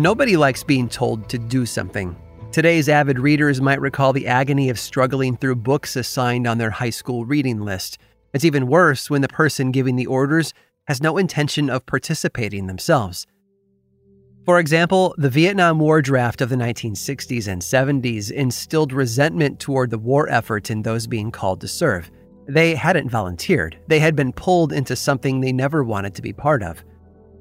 Nobody likes being told to do something. Today's avid readers might recall the agony of struggling through books assigned on their high school reading list. It's even worse when the person giving the orders has no intention of participating themselves. For example, the Vietnam War draft of the 1960s and 70s instilled resentment toward the war effort in those being called to serve. They hadn't volunteered, they had been pulled into something they never wanted to be part of.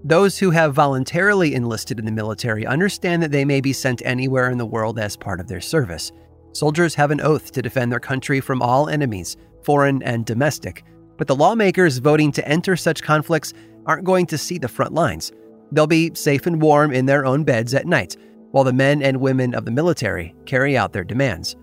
Those who have voluntarily enlisted in the military understand that they may be sent anywhere in the world as part of their service. Soldiers have an oath to defend their country from all enemies, foreign and domestic. But the lawmakers voting to enter such conflicts aren't going to see the front lines. They'll be safe and warm in their own beds at night, while the men and women of the military carry out their demands.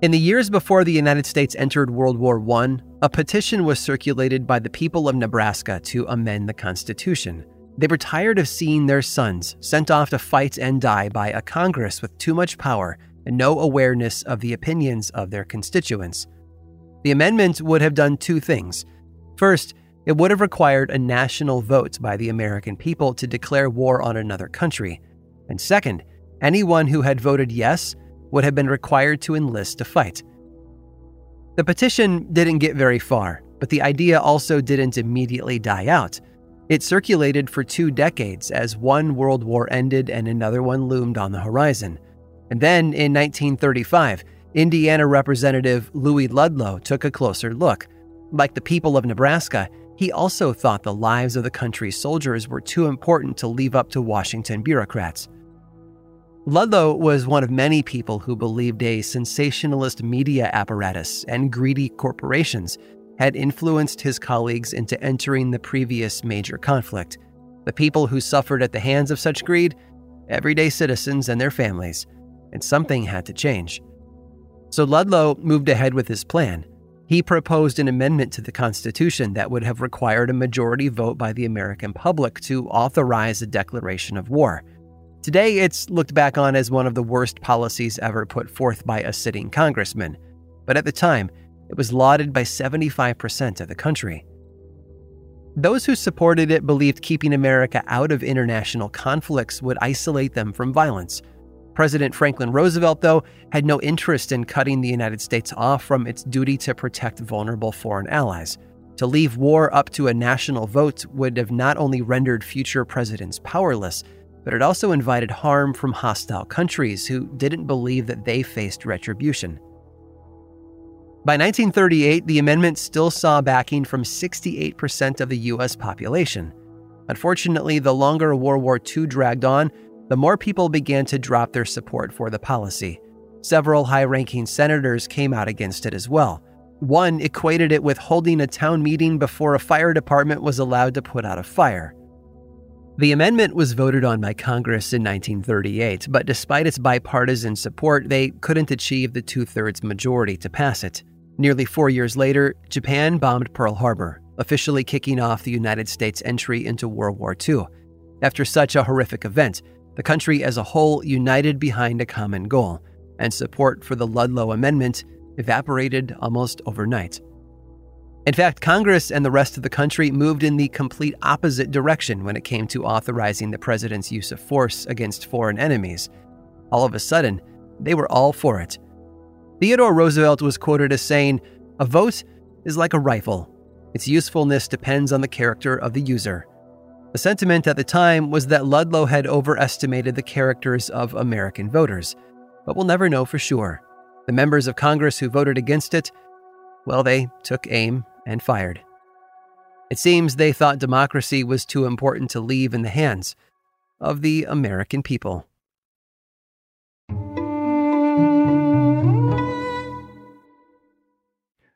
In the years before the United States entered World War I, a petition was circulated by the people of Nebraska to amend the Constitution. They were tired of seeing their sons sent off to fight and die by a Congress with too much power and no awareness of the opinions of their constituents. The amendment would have done two things. First, it would have required a national vote by the American people to declare war on another country. And second, anyone who had voted yes would have been required to enlist to fight. The petition didn't get very far, but the idea also didn't immediately die out. It circulated for two decades as one world war ended and another one loomed on the horizon. And then in 1935, Indiana Representative Louis Ludlow took a closer look. Like the people of Nebraska, he also thought the lives of the country's soldiers were too important to leave up to Washington bureaucrats. Ludlow was one of many people who believed a sensationalist media apparatus and greedy corporations had influenced his colleagues into entering the previous major conflict. The people who suffered at the hands of such greed, everyday citizens and their families, and something had to change. So Ludlow moved ahead with his plan. He proposed an amendment to the Constitution that would have required a majority vote by the American public to authorize a declaration of war. Today, it's looked back on as one of the worst policies ever put forth by a sitting congressman, but at the time, it was lauded by 75% of the country. Those who supported it believed keeping America out of international conflicts would isolate them from violence. President Franklin Roosevelt, though, had no interest in cutting the United States off from its duty to protect vulnerable foreign allies. To leave war up to a national vote would have not only rendered future presidents powerless, but it also invited harm from hostile countries who didn't believe that they faced retribution. By 1938, the amendment still saw backing from 68% of the U.S. population. Unfortunately, the longer World War II dragged on, the more people began to drop their support for the policy. Several high ranking senators came out against it as well. One equated it with holding a town meeting before a fire department was allowed to put out a fire. The amendment was voted on by Congress in 1938, but despite its bipartisan support, they couldn't achieve the two thirds majority to pass it. Nearly four years later, Japan bombed Pearl Harbor, officially kicking off the United States' entry into World War II. After such a horrific event, the country as a whole united behind a common goal, and support for the Ludlow Amendment evaporated almost overnight. In fact, Congress and the rest of the country moved in the complete opposite direction when it came to authorizing the president's use of force against foreign enemies. All of a sudden, they were all for it. Theodore Roosevelt was quoted as saying, A vote is like a rifle. Its usefulness depends on the character of the user. The sentiment at the time was that Ludlow had overestimated the characters of American voters, but we'll never know for sure. The members of Congress who voted against it, well, they took aim and fired. It seems they thought democracy was too important to leave in the hands of the American people.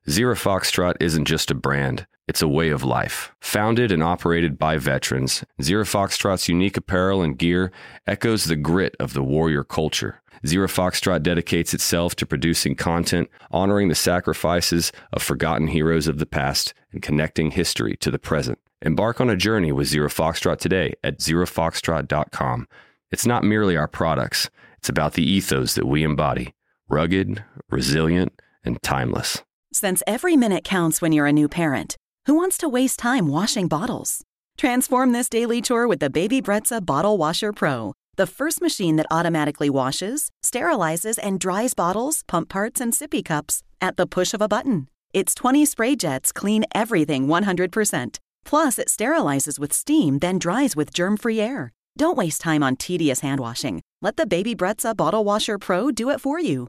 Zero Foxtrot isn't just a brand, it's a way of life. Founded and operated by veterans, Zero Foxtrot's unique apparel and gear echoes the grit of the warrior culture. Zero Foxtrot dedicates itself to producing content, honoring the sacrifices of forgotten heroes of the past, and connecting history to the present. Embark on a journey with Zero Foxtrot today at zerofoxtrot.com. It's not merely our products, it's about the ethos that we embody rugged, resilient, and timeless. Since every minute counts when you're a new parent, who wants to waste time washing bottles? Transform this daily chore with the Baby Brezza Bottle Washer Pro, the first machine that automatically washes, sterilizes, and dries bottles, pump parts, and sippy cups at the push of a button. Its 20 spray jets clean everything 100%. Plus, it sterilizes with steam, then dries with germ free air. Don't waste time on tedious hand washing. Let the Baby Brezza Bottle Washer Pro do it for you.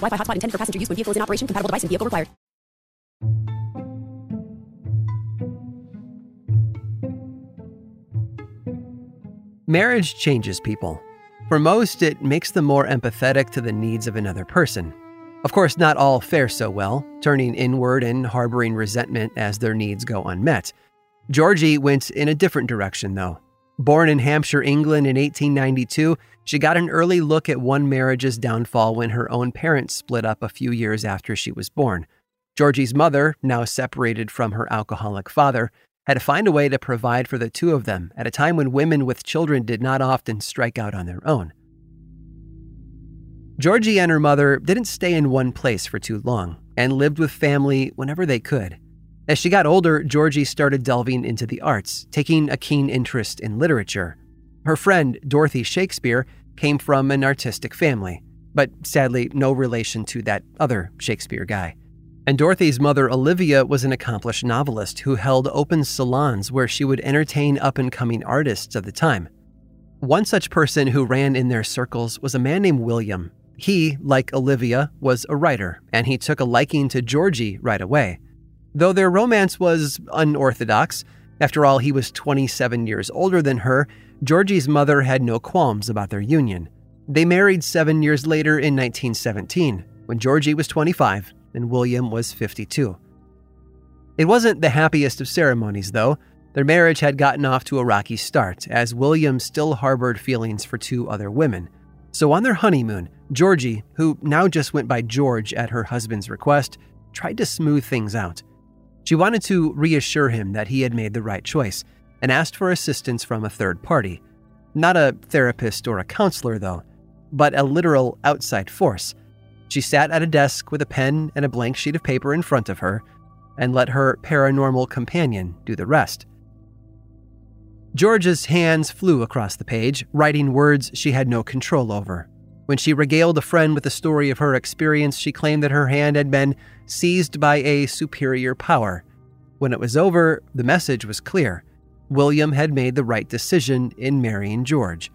Wi-Fi hotspot intended for passenger use when vehicle is in operation. Compatible device and vehicle required. Marriage changes people. For most, it makes them more empathetic to the needs of another person. Of course, not all fare so well, turning inward and harboring resentment as their needs go unmet. Georgie went in a different direction, though. Born in Hampshire, England in 1892, she got an early look at one marriage's downfall when her own parents split up a few years after she was born. Georgie's mother, now separated from her alcoholic father, had to find a way to provide for the two of them at a time when women with children did not often strike out on their own. Georgie and her mother didn't stay in one place for too long and lived with family whenever they could. As she got older, Georgie started delving into the arts, taking a keen interest in literature. Her friend, Dorothy Shakespeare, came from an artistic family, but sadly, no relation to that other Shakespeare guy. And Dorothy's mother, Olivia, was an accomplished novelist who held open salons where she would entertain up and coming artists of the time. One such person who ran in their circles was a man named William. He, like Olivia, was a writer, and he took a liking to Georgie right away. Though their romance was unorthodox, after all, he was 27 years older than her, Georgie's mother had no qualms about their union. They married seven years later in 1917, when Georgie was 25 and William was 52. It wasn't the happiest of ceremonies, though. Their marriage had gotten off to a rocky start, as William still harbored feelings for two other women. So on their honeymoon, Georgie, who now just went by George at her husband's request, tried to smooth things out. She wanted to reassure him that he had made the right choice and asked for assistance from a third party. Not a therapist or a counselor, though, but a literal outside force she sat at a desk with a pen and a blank sheet of paper in front of her and let her paranormal companion do the rest. George's hands flew across the page, writing words she had no control over. When she regaled a friend with the story of her experience, she claimed that her hand had been seized by a superior power. When it was over, the message was clear. William had made the right decision in marrying George.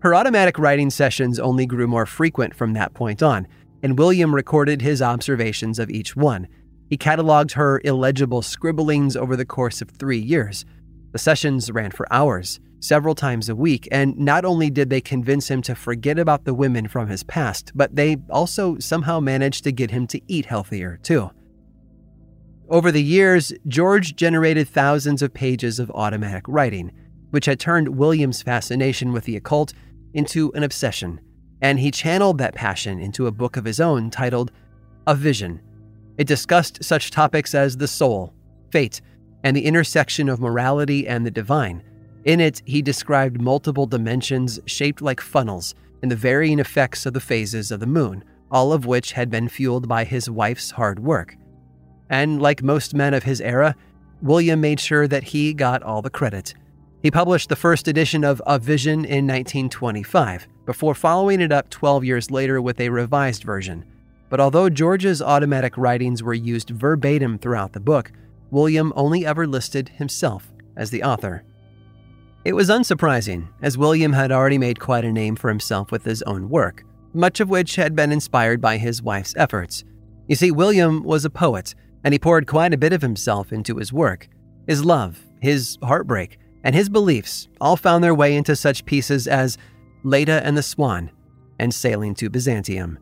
Her automatic writing sessions only grew more frequent from that point on, and William recorded his observations of each one. He cataloged her illegible scribblings over the course of three years. The sessions ran for hours, several times a week, and not only did they convince him to forget about the women from his past, but they also somehow managed to get him to eat healthier, too. Over the years, George generated thousands of pages of automatic writing, which had turned William's fascination with the occult into an obsession, and he channeled that passion into a book of his own titled A Vision. It discussed such topics as the soul, fate, and the intersection of morality and the divine. In it, he described multiple dimensions shaped like funnels and the varying effects of the phases of the moon, all of which had been fueled by his wife's hard work. And like most men of his era, William made sure that he got all the credit. He published the first edition of A Vision in 1925, before following it up 12 years later with a revised version. But although George's automatic writings were used verbatim throughout the book, William only ever listed himself as the author. It was unsurprising, as William had already made quite a name for himself with his own work, much of which had been inspired by his wife's efforts. You see, William was a poet, and he poured quite a bit of himself into his work. His love, his heartbreak, and his beliefs all found their way into such pieces as Leda and the Swan and Sailing to Byzantium.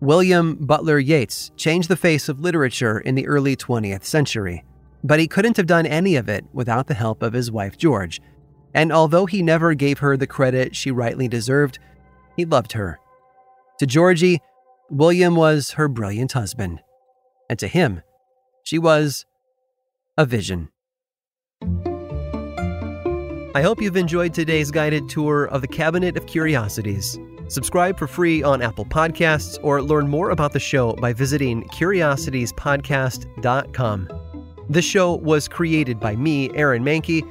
William Butler Yeats changed the face of literature in the early 20th century, but he couldn't have done any of it without the help of his wife George. And although he never gave her the credit she rightly deserved, he loved her. To Georgie, William was her brilliant husband. And to him, she was a vision. I hope you've enjoyed today's guided tour of the Cabinet of Curiosities. Subscribe for free on Apple Podcasts or learn more about the show by visiting curiositiespodcast.com. This show was created by me, Aaron Mahnke,